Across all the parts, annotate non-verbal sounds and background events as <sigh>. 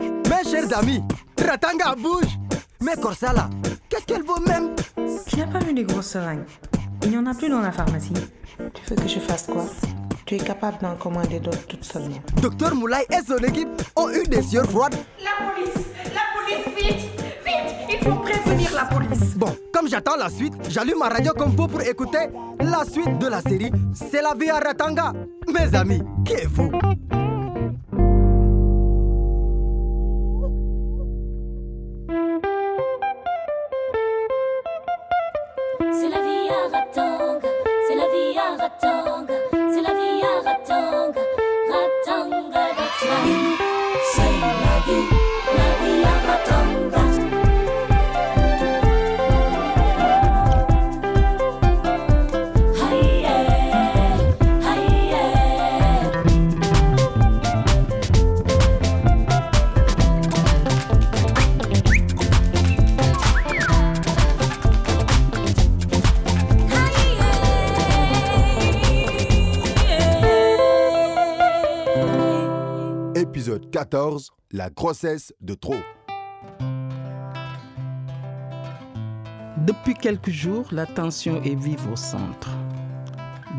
Mes chers amis, Ratanga bouge. Mais Corsala, qu'est-ce qu'elle vaut même? Tu n'as pas vu des grosses seringues Il n'y en a plus dans la pharmacie. Tu veux que je fasse quoi? Tu es capable d'en commander d'autres toute seulement. Docteur Moulay et son équipe ont eu des yeux froides. La police La police, vite Vite Il faut prévenir la police Bon, comme j'attends la suite, j'allume ma radio compo pour écouter la suite de la série C'est la vie à Ratanga. Mes amis, qui est fou Épisode 14 La grossesse de trop. Depuis quelques jours, la tension est vive au centre.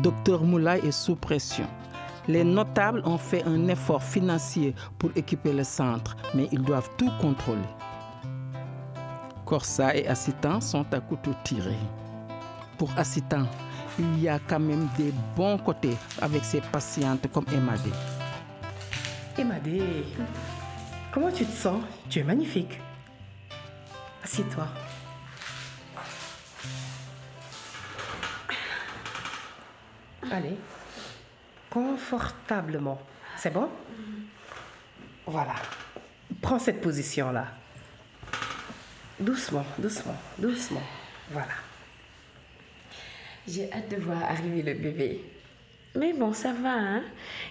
Docteur Moulay est sous pression. Les notables ont fait un effort financier pour équiper le centre, mais ils doivent tout contrôler. Corsa et Assitan sont à couteau tiré. Pour Assitan, il y a quand même des bons côtés avec ses patientes comme Emadé. Emadé, comment tu te sens? Tu es magnifique. Assieds-toi. Allez, confortablement. C'est bon? Voilà. Prends cette position-là. Doucement, doucement, doucement. Voilà. J'ai hâte de voir arriver le bébé. Mais bon, ça va, hein?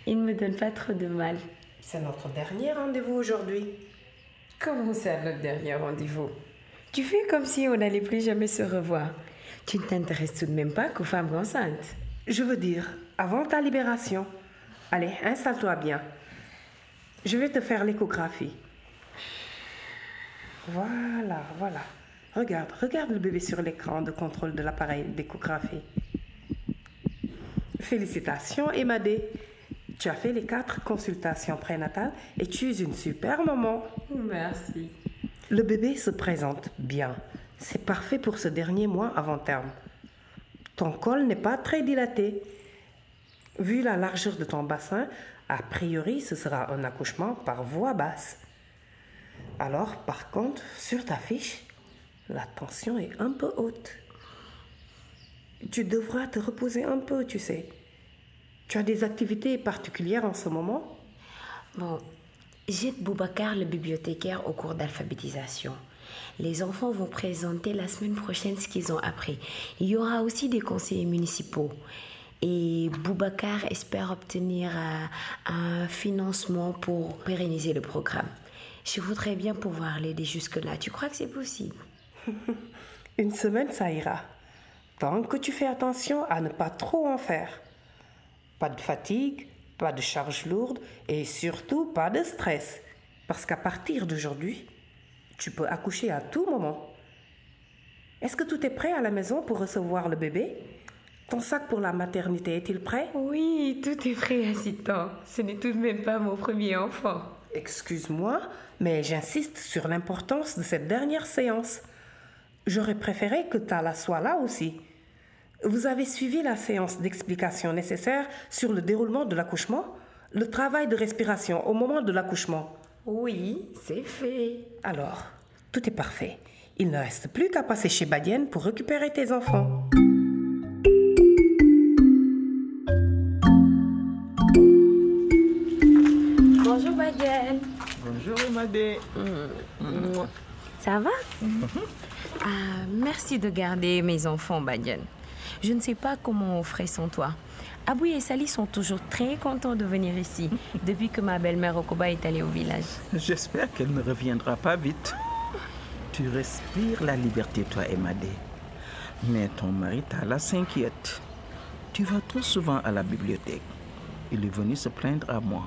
Il ne me donne pas trop de mal. C'est notre dernier rendez-vous aujourd'hui. Comment ça, notre dernier rendez-vous? Tu fais comme si on n'allait plus jamais se revoir. Tu ne t'intéresses tout de même pas qu'aux femmes enceintes. Je veux dire, avant ta libération. Allez, installe-toi bien. Je vais te faire l'échographie. Voilà, voilà. Regarde, regarde le bébé sur l'écran de contrôle de l'appareil d'échographie. Félicitations, Emadé. Tu as fait les quatre consultations prénatales et tu es une super maman. Merci. Le bébé se présente bien. C'est parfait pour ce dernier mois avant terme. Ton col n'est pas très dilaté. Vu la largeur de ton bassin, a priori, ce sera un accouchement par voie basse. Alors, par contre, sur ta fiche, la tension est un peu haute. Tu devras te reposer un peu, tu sais. Tu as des activités particulières en ce moment? Bon, j'aide Boubacar, le bibliothécaire, au cours d'alphabétisation. Les enfants vont présenter la semaine prochaine ce qu'ils ont appris. Il y aura aussi des conseillers municipaux. Et Boubacar espère obtenir euh, un financement pour pérenniser le programme. Je voudrais bien pouvoir l'aider jusque-là. Tu crois que c'est possible? <laughs> Une semaine, ça ira. Tant que tu fais attention à ne pas trop en faire. Pas de fatigue, pas de charge lourde et surtout pas de stress. Parce qu'à partir d'aujourd'hui, tu peux accoucher à tout moment. Est-ce que tout est prêt à la maison pour recevoir le bébé? Ton sac pour la maternité est-il prêt? Oui, tout est prêt, assistant. Ce n'est tout de même pas mon premier enfant. Excuse-moi, mais j'insiste sur l'importance de cette dernière séance. J'aurais préféré que Tala soit là aussi. Vous avez suivi la séance d'explication nécessaire sur le déroulement de l'accouchement Le travail de respiration au moment de l'accouchement Oui, c'est fait. Alors, tout est parfait. Il ne reste plus qu'à passer chez Badienne pour récupérer tes enfants. Bonjour, Badiane. Bonjour Emadé. Ça va? Ah, Merci de garder mes enfants, Badiane. Je ne sais pas comment on ferait sans toi. Abou et Sally sont toujours très contents de venir ici <laughs> depuis que ma belle-mère Okoba est allée au village. J'espère qu'elle ne reviendra pas vite. Tu respires la liberté, toi, Emadé. Mais ton mari Tala s'inquiète. Tu vas trop souvent à la bibliothèque. il est venu se plaindre à moi.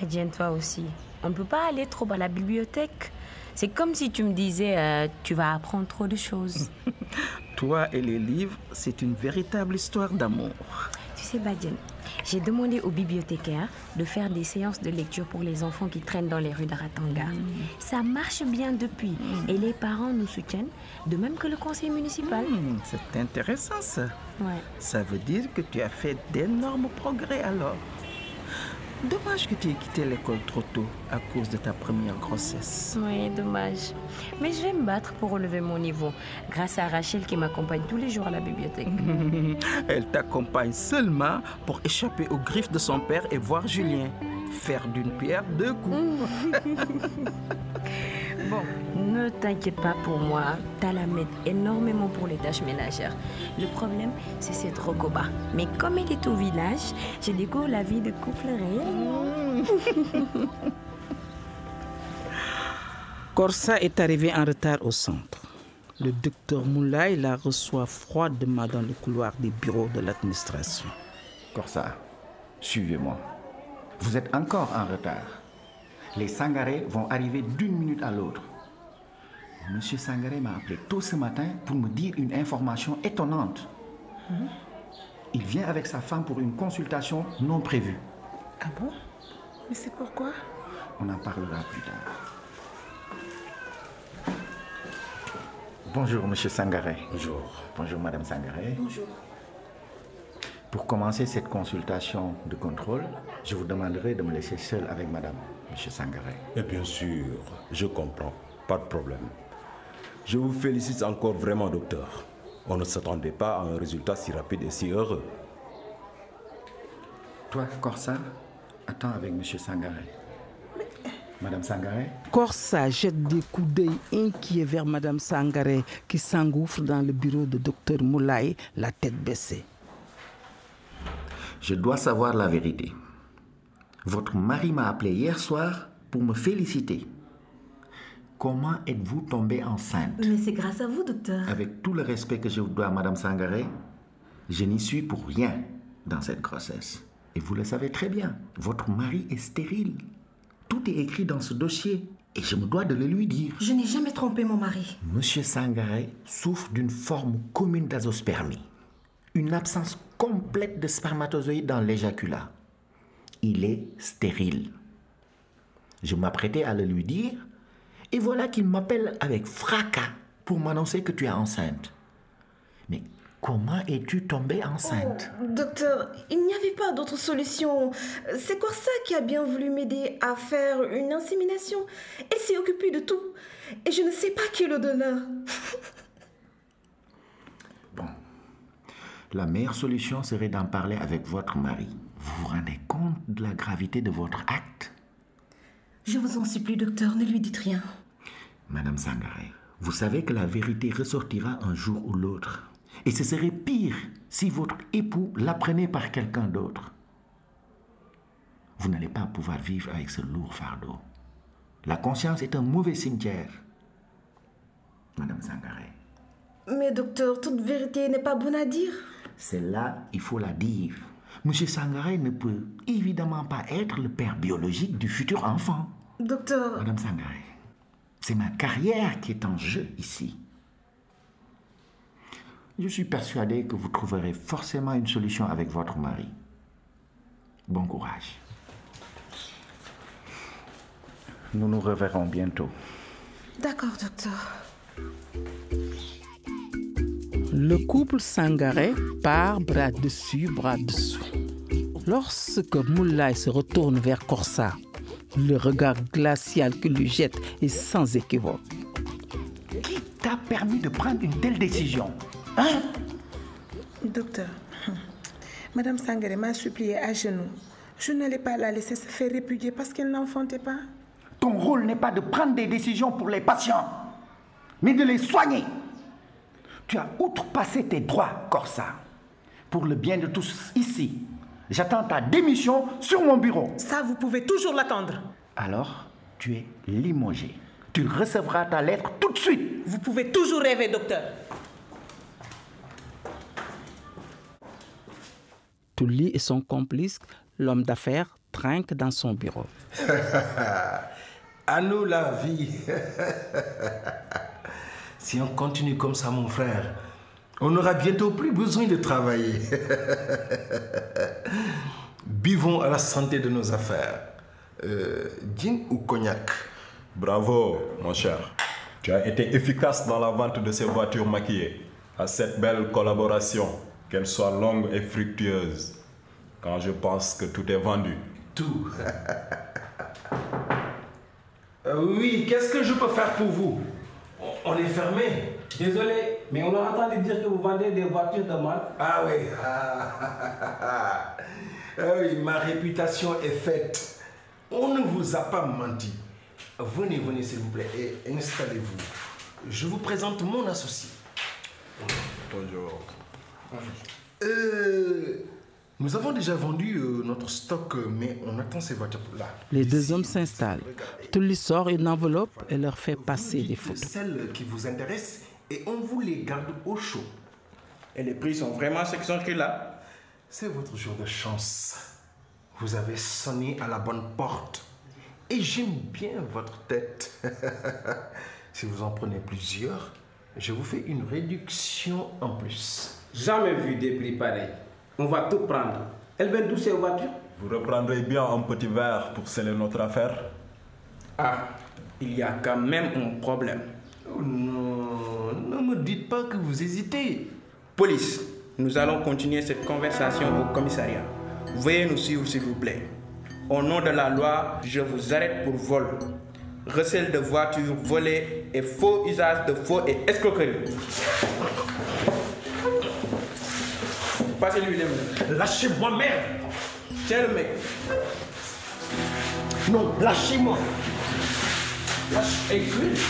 Badiane, toi aussi. On ne peut pas aller trop à la bibliothèque. C'est comme si tu me disais, euh, tu vas apprendre trop de choses. <laughs> Toi et les livres, c'est une véritable histoire d'amour. tu sais, Badiane, j'ai demandé au bibliothécaire de faire des séances de lecture pour les enfants qui traînent dans les rues de Ratanga. Ça marche bien depuis. Et les parents nous soutiennent, de même que le conseil municipal. Hmm, c'est intéressant ça. Ouais. Ça veut dire que tu as fait d'énormes progrès alors. Dommage que tu aies quitté l'école trop tôt à cause de ta première grossesse. Oui, dommage. Mais je vais me battre pour relever mon niveau, grâce à Rachel qui m'accompagne tous les jours à la bibliothèque. <laughs> <laughs> Elle t'accompagne seulement pour échapper aux griffes de son père et voir Julien. Faire d'une pierre deux coups. <laughs> Bon, ne t'inquiète pas pour moi. Tala m'aide énormément pour les tâches ménagères. Le problème, c'est cette Rocoba. Mais comme elle est au village, je découvre la vie de couple réel. <laughs> Corsa est arrivé en retard au centre. Le docteur Moulay la reçoit froidement dans le couloir des bureaux de l'administration. Corsa, suivez-moi. Vous êtes encore en retard. Les Sangaré vont arriver d'une minute à l'autre. Monsieur Sangaré m'a appelé tôt ce matin pour me dire une information étonnante. Il vient avec sa femme pour une consultation non prévue. Ah bon? Mais c'est pourquoi? On en parlera plus tard. Bonjour, monsieur Sangaré. Bonjour. Bonjour, madame Sangaré. Bonjour. Pour commencer cette consultation de contrôle, je vous demanderai de me laisser seul avec madame, monsieur Sangaré. Et bien sûr, je comprends. Pas de problème. Je vous félicite encore vraiment, docteur. On ne s'attendait pas à un résultat si rapide et si heureux. Toi, Corsa, attends avec monsieur Sangaré. Madame Sangaré? Corsa jette des coups d'œil inquiets vers Madame Sangaré qui s'engouffre dans le bureau de docteur Moulay, la tête baissée. Je dois savoir la vérité. Votre mari m'a appelé hier soir pour me féliciter. Comment êtes-vous tombée enceinte? Mais c'est grâce à vous, docteur. Avec tout le respect que je vous dois, Madame Sangaré, je n'y suis pour rien dans cette grossesse. Et vous le savez très bien, votre mari est stérile. Tout est écrit dans ce dossier et je me dois de le lui dire. Je n'ai jamais trompé mon mari. Monsieur Sangaré souffre d'une forme commune d'azospermie, une absence complète de spermatozoïdes dans l'éjaculat. Il est stérile. Je m'apprêtais à le lui dire, et voilà qu'il m'appelle avec fracas pour m'annoncer que tu es enceinte. Mais comment es-tu tombée enceinte? Docteur, il n'y avait pas d'autre solution. C'est Corsa qui a bien voulu m'aider à faire une insémination? Elle s'est occupée de tout. Et je ne sais pas qui est le donneur. <laughs> Bon, la meilleure solution serait d'en parler avec votre mari. Vous vous rendez compte de la gravité de votre acte? Je vous en supplie, docteur, ne lui dites rien. Madame Sangaré, vous savez que la vérité ressortira un jour ou l'autre. Et ce serait pire si votre époux l'apprenait par quelqu'un d'autre. Vous n'allez pas pouvoir vivre avec ce lourd fardeau. La conscience est un mauvais cimetière. Madame Sangaré, Mais docteur, toute vérité n'est pas bonne à dire. celle-là, il faut la dire. Monsieur Sangaré ne peut évidemment pas être le père biologique du futur enfant. Docteur, Madame Sangaré, c'est ma carrière qui est en jeu ici. Je suis persuadé que vous trouverez forcément une solution avec votre mari. Bon courage. Nous nous reverrons bientôt. d'accord, docteur. Le couple Sangaré part bras dessus, bras dessous. Lorsque Moulay se retourne vers Corsa, le regard glacial que lui jette est sans équivoque. Qui t'a permis de prendre une telle décision Hein? Docteur, <laughs> Madame Sangaré m'a supplié à genoux. Je n'allais pas la laisser se faire répudier parce qu'elle n'enfantait pas. Ton rôle n'est pas de prendre des décisions pour les patients, mais de les soigner. Tu as outrepassé tes droits, Corsa. Pour le bien de tous ici, j'attends ta démission sur mon bureau. Ça, vous pouvez toujours l'attendre. Alors, tu es limogé. Tu recevras ta lettre tout de suite. Vous pouvez toujours rêver, docteur. Tulli et son complice L'homme d'affaires trinque dans son bureau. <laughs> à nous la vie. <laughs> si on continue comme ça, mon frère, on n'aura bientôt plus besoin de travailler. <laughs> Buvons à la santé de nos affaires. Euh, gin ou cognac? Bravo, mon cher. Tu as été efficace dans la vente de ces voitures maquillées. À cette belle collaboration, qu'elle soit longue et fructueuse. Quand je pense que tout est vendu. Tout. <laughs> Euh, oui, qu'est-ce que je peux faire pour vous? On- est fermé. Désolé, mais on a entendu dire que vous vendez des voitures de marque. Ah oui. <laughs> Ah, oui, ma réputation est faite. On ne vous a pas menti. Venez, venez s'il vous plaît et installez-vous. Je vous présente mon associé. Bonjour. Euh, nous avons déjà vendu euh, notre stock, euh, mais on attend ces voitures-là. Les deux hommes s'installent. Tully sort une enveloppe et leur fait passer des photos. Celles qui vous intéressent et on vous les garde au chaud. Et les prix sont vraiment ceux qui sont écrits là. C'est votre jour de chance. Vous avez sonné à la bonne porte. Et j'aime bien votre tête. <laughs> si vous en prenez plusieurs, je vous fais une réduction en plus. Jamais vu des prix pareils. On va tout prendre. Elle vient d'où ces voitures? Vous reprendrez bien un petit verre pour sceller notre affaire Ah, il y a quand même un problème. Oh non, ne me dites pas que vous hésitez. Police, nous allons continuer cette conversation au commissariat. Veuillez nous suivre s'il vous plaît. Au nom de la loi, je vous arrête pour vol, recel de voitures volées et faux usage de faux et escroquerie. Passez-lui les mains. Lâchez-moi, merde Tiens le mec. Non, lâchez-moi Lâche et crie.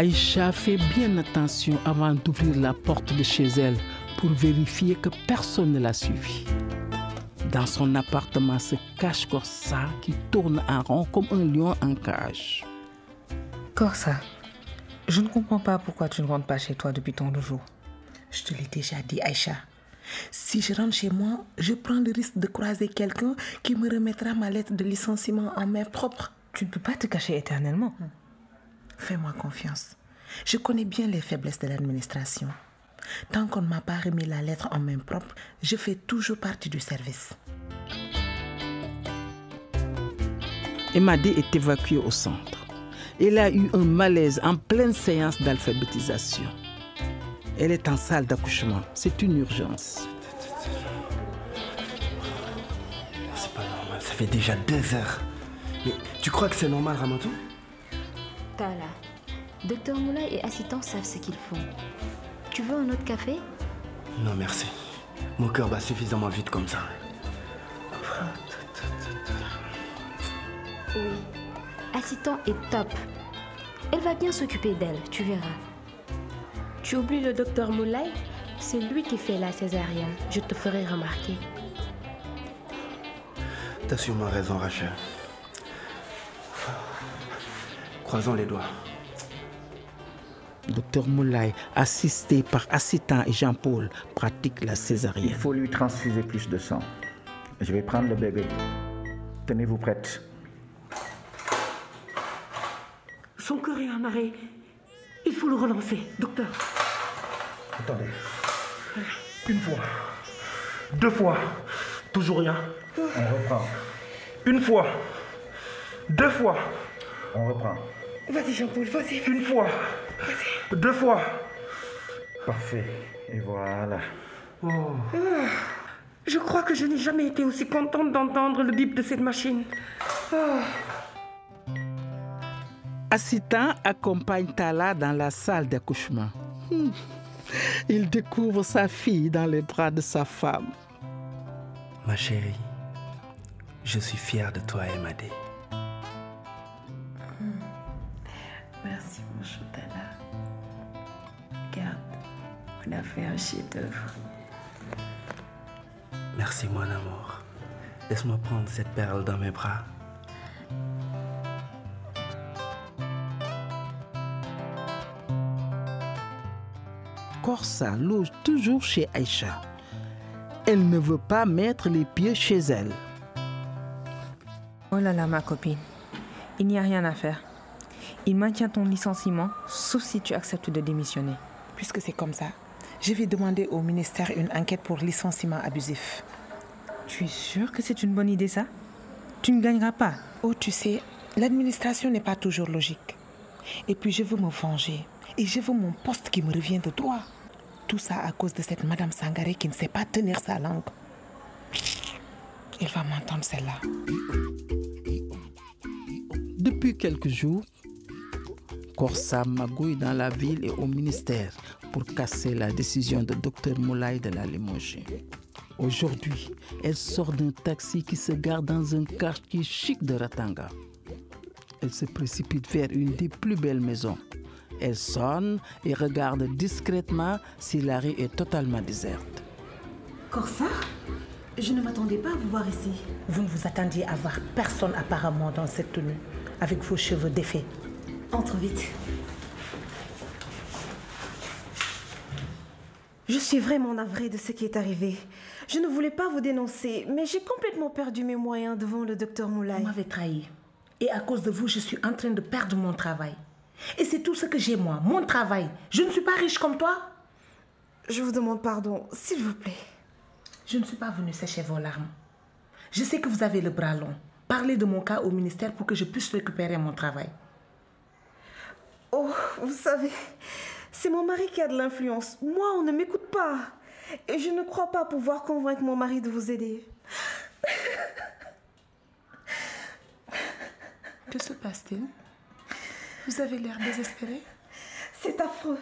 Aïcha fait bien attention avant d'ouvrir la porte de chez elle pour vérifier que personne ne l'a suivi. Dans son appartement se cache Corsa qui tourne en rond comme un lion en cage. Corsa, je ne comprends pas pourquoi tu ne rentres pas chez toi depuis tant de jours. Je te l'ai déjà dit, Aïcha. Si je rentre chez moi, je prends le risque de croiser quelqu'un qui me remettra ma lettre de licenciement en main propre. Tu ne peux pas te cacher éternellement. Fais-moi confiance. Je connais bien les faiblesses de l'administration. Tant qu'on ne m'a pas remis la lettre en main propre, je fais toujours partie du service. Emadé est évacuée au centre. Elle a eu un malaise en pleine séance d'alphabétisation. Elle est en salle d'accouchement. C'est une urgence. C'est pas normal, ça fait déjà deux heures. Mais tu crois que c'est normal, Ramatou? Docteur Moulay et assistants savent ce qu'ils font. Tu veux un autre café? Non, merci. Mon cœur bat suffisamment vite comme ça. Oui. Assistant est top. Elle va bien s'occuper d'elle, tu verras. Tu oublies le docteur Moulay? C'est lui qui fait la césarienne. Je te ferai remarquer. T'as sûrement raison, Rachel. Croisons les doigts. Docteur Moulay, assisté par Assitan et Jean-Paul, pratique la Il césarienne. faut lui transfuser plus de sang. Je vais prendre le bébé. Tenez-vous prête. Son cœur est en arrêt. Il faut le relancer, docteur. Attendez. Une fois. Deux fois. Toujours rien. On reprend. Une fois. Deux fois. On reprend. Vas-y, Jean-Paul, vas-y. Une fois. Deux fois. Parfait. Et voilà. Ah, Je crois que je n'ai jamais été aussi contente d'entendre le bip de cette machine. Ah. Assitan accompagne Tala dans la salle d'accouchement. Hmm. Il découvre sa fille dans les bras de sa femme. Ma chérie, je suis fier de toi, Emadé. On a fait un chef-d'œuvre. Merci, mon amour. Laisse-moi prendre cette perle dans mes bras. Corsa loge toujours chez Aïcha. Elle ne veut pas mettre les pieds chez elle. Oh là là, ma copine. Il n'y a rien à faire. Il maintient ton licenciement, sauf si tu acceptes de démissionner. Puisque c'est comme ça, je vais demander au ministère une enquête pour licenciement abusif. Tu es sûr que c'est une bonne idée, ça? Tu ne gagneras pas. Oh, tu sais, l'administration n'est pas toujours logique. Et puis, je veux me venger. Et je veux mon poste qui me revient de droit. Tout ça à cause de cette Madame Sangaré qui ne sait pas tenir sa langue. Il va m'entendre celle-là. Depuis quelques jours, Corsa magouille dans la ville et au ministère pour casser la décision de Dr Moulay de la limoger. Aujourd'hui, elle sort d'un taxi qui se garde dans un quartier chic de Ratanga. Elle se précipite vers une des plus belles maisons. Elle sonne et regarde discrètement si la rue est totalement déserte. Corsa Je ne m'attendais pas à vous voir ici. Vous ne vous attendiez à voir personne apparemment dans cette tenue, avec vos cheveux défaits. Entre vite. Je suis vraiment navrée de ce qui est arrivé. Je ne voulais pas vous dénoncer, mais j'ai complètement perdu mes moyens devant le docteur Moulay. Vous m'avez trahi. Et à cause de vous, je suis en train de perdre mon travail. Et c'est tout ce que j'ai, moi, mon travail. Je ne suis pas riche comme toi. Je vous demande pardon, s'il vous plaît. Je ne suis pas venue sécher vos larmes. Je sais que vous avez le bras long. Parlez de mon cas au ministère pour que je puisse récupérer mon travail. Oh, vous savez, c'est mon mari qui a de l'influence. Moi, on ne m'écoute pas. Et je ne crois pas pouvoir convaincre mon mari de vous aider. Que se passe-t-il? Vous avez l'air désespéré? C'est affreux.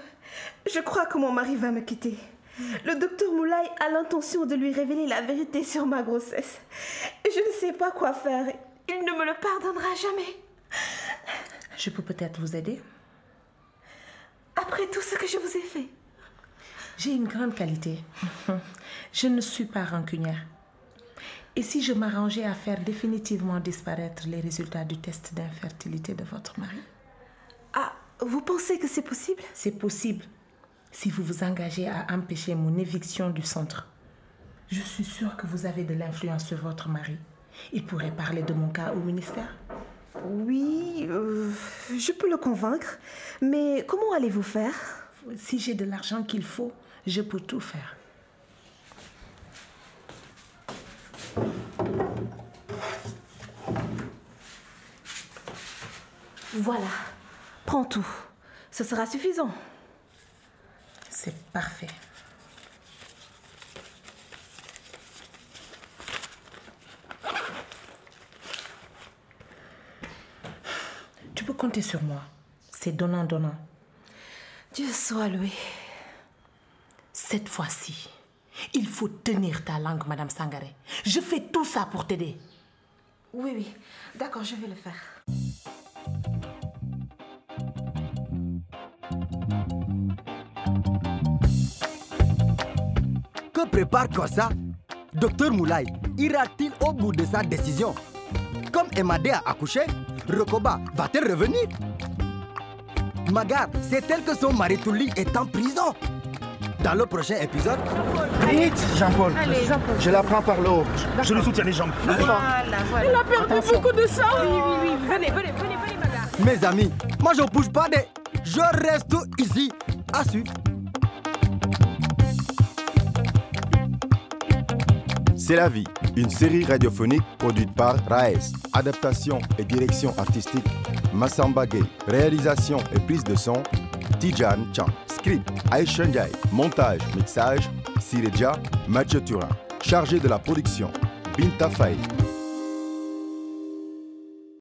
Je crois que mon mari va me quitter. Le docteur Moulay a l'intention de lui révéler la vérité sur ma grossesse. Et je ne sais pas quoi faire. Il ne me le pardonnera jamais. Je peux peut-être vous aider? Après tout ce que je vous ai fait. J'ai une grande qualité. Je ne suis pas rancunière. Et si je m'arrangeais à faire définitivement disparaître les résultats du test d'infertilité de votre mari? Ah, vous pensez que c'est possible? C'est possible. Si vous vous engagez à empêcher mon éviction du centre. Je suis sûre que vous avez de l'influence sur votre mari. Il pourrait parler de mon cas au ministère. Oui, euh, je peux le convaincre. Mais comment allez-vous faire? Si j'ai de l'argent qu'il faut, je peux tout faire. Voilà. Prends tout. Ce sera suffisant. C'est parfait. Compter sur moi. C'est donnant-donnant. Dieu soit loué. Cette fois-ci, il faut tenir ta langue, Madame Sangaré. Je fais tout ça pour t'aider. Oui, oui. D'accord, je vais le faire. Que prépare Kossa? Docteur Moulay ira-t-il au bout de sa décision? Comme Emadé a accouché, Rekoba va-t-elle revenir? Magar, c'est elle que son mari Touli est en prison. Dans le prochain épisode. Vite, Jean-Paul. Allez, Jean-Paul. Je la prends par le haut. Je lui soutiens les jambes. Voilà, voilà. Il a perdu Attention. beaucoup de sang. Oui, oui, oui. Venez, venez, venez, venez, Magar. Mes amis, moi je bouge pas de. Je reste ici. À suivre. C'est la vie, une série radiophonique produite par Raes. Adaptation et direction artistique, Massamba Gay. Réalisation et prise de son, Tijan Chan. Script, Ndiaye. Montage, mixage, Sireja, Mathieu. Chargé de la production, Binta Faye.